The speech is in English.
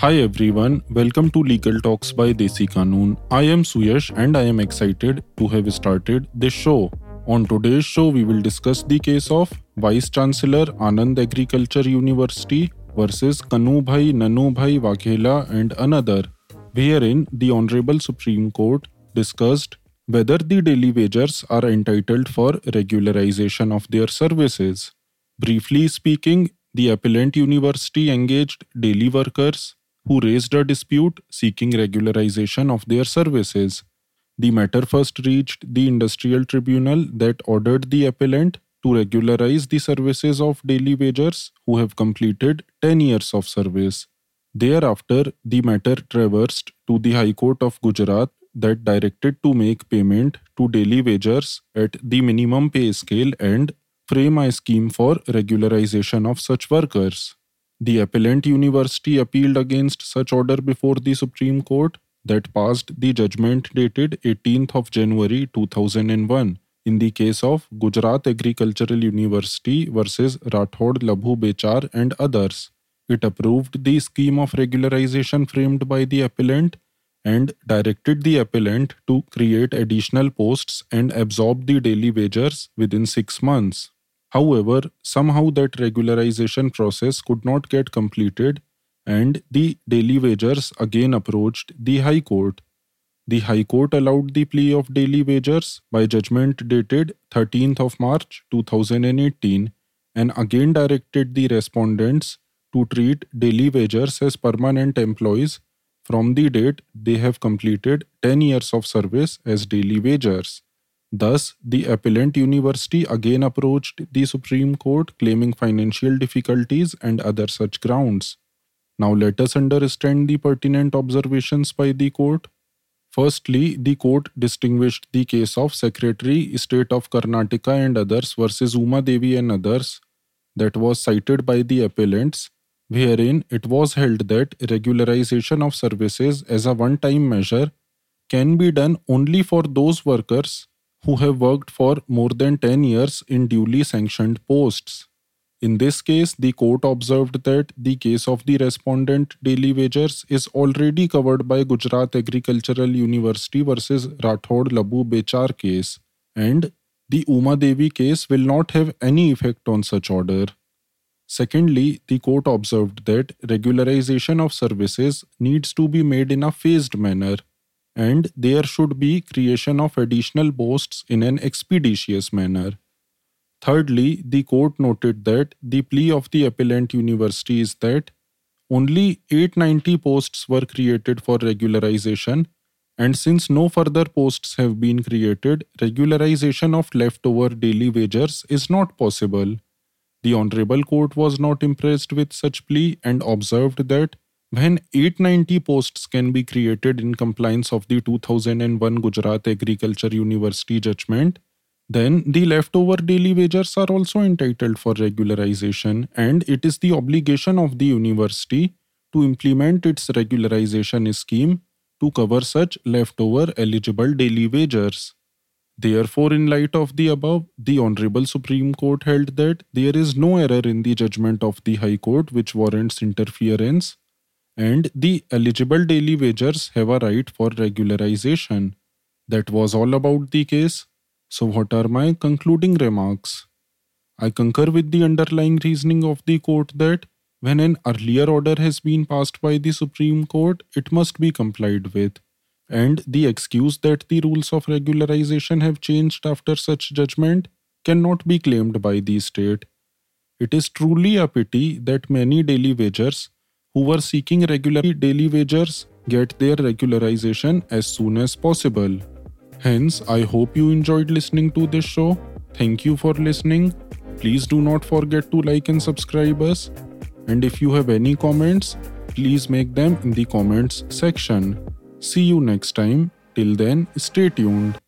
Hi everyone, welcome to Legal Talks by Desi Kanoon. I am Suyash and I am excited to have started this show. On today's show, we will discuss the case of Vice Chancellor Anand Agriculture University versus Kanubhai Nanubhai Waghela and another, wherein the Honorable Supreme Court discussed whether the daily wagers are entitled for regularization of their services. Briefly speaking, the appellant university engaged daily workers who raised a dispute seeking regularization of their services. The matter first reached the industrial tribunal that ordered the appellant to regularize the services of daily wagers who have completed 10 years of service. Thereafter, the matter traversed to the High Court of Gujarat that directed to make payment to daily wagers at the minimum pay scale and frame a scheme for regularization of such workers. The appellant university appealed against such order before the Supreme Court that passed the judgment dated 18th of January 2001 in the case of Gujarat Agricultural University versus Rathod Labhu Bechar and others. It approved the scheme of regularization framed by the appellant and directed the appellant to create additional posts and absorb the daily wagers within six months. However, somehow that regularization process could not get completed, and the daily wagers again approached the High Court. The High Court allowed the plea of daily wagers by judgment dated 13th of March 2018 and again directed the respondents to treat daily wagers as permanent employees from the date they have completed 10 years of service as daily wagers. Thus, the appellant university again approached the Supreme Court claiming financial difficulties and other such grounds. Now, let us understand the pertinent observations by the court. Firstly, the court distinguished the case of Secretary State of Karnataka and others versus Uma Devi and others that was cited by the appellants, wherein it was held that regularization of services as a one time measure can be done only for those workers who have worked for more than 10 years in duly sanctioned posts. In this case, the court observed that the case of the respondent daily wagers is already covered by Gujarat Agricultural University versus Rathod Labhu Bechar case, and the Uma Devi case will not have any effect on such order. Secondly, the court observed that regularization of services needs to be made in a phased manner and there should be creation of additional posts in an expeditious manner. Thirdly, the court noted that the plea of the appellant university is that only 890 posts were created for regularization, and since no further posts have been created, regularization of leftover daily wagers is not possible. The Honorable Court was not impressed with such plea and observed that when 890 posts can be created in compliance of the 2001 Gujarat Agriculture University judgment, then the leftover daily wagers are also entitled for regularization, and it is the obligation of the university to implement its regularization scheme to cover such leftover eligible daily wagers. Therefore, in light of the above, the Honorable Supreme Court held that there is no error in the judgment of the High Court which warrants interference and the eligible daily wagers have a right for regularization. That was all about the case. So, what are my concluding remarks? I concur with the underlying reasoning of the court that when an earlier order has been passed by the Supreme Court, it must be complied with. And the excuse that the rules of regularization have changed after such judgment cannot be claimed by the state. It is truly a pity that many daily wagers who were seeking regular daily wagers get their regularization as soon as possible. Hence, I hope you enjoyed listening to this show. Thank you for listening. Please do not forget to like and subscribe us. And if you have any comments, please make them in the comments section. See you next time. Till then, stay tuned.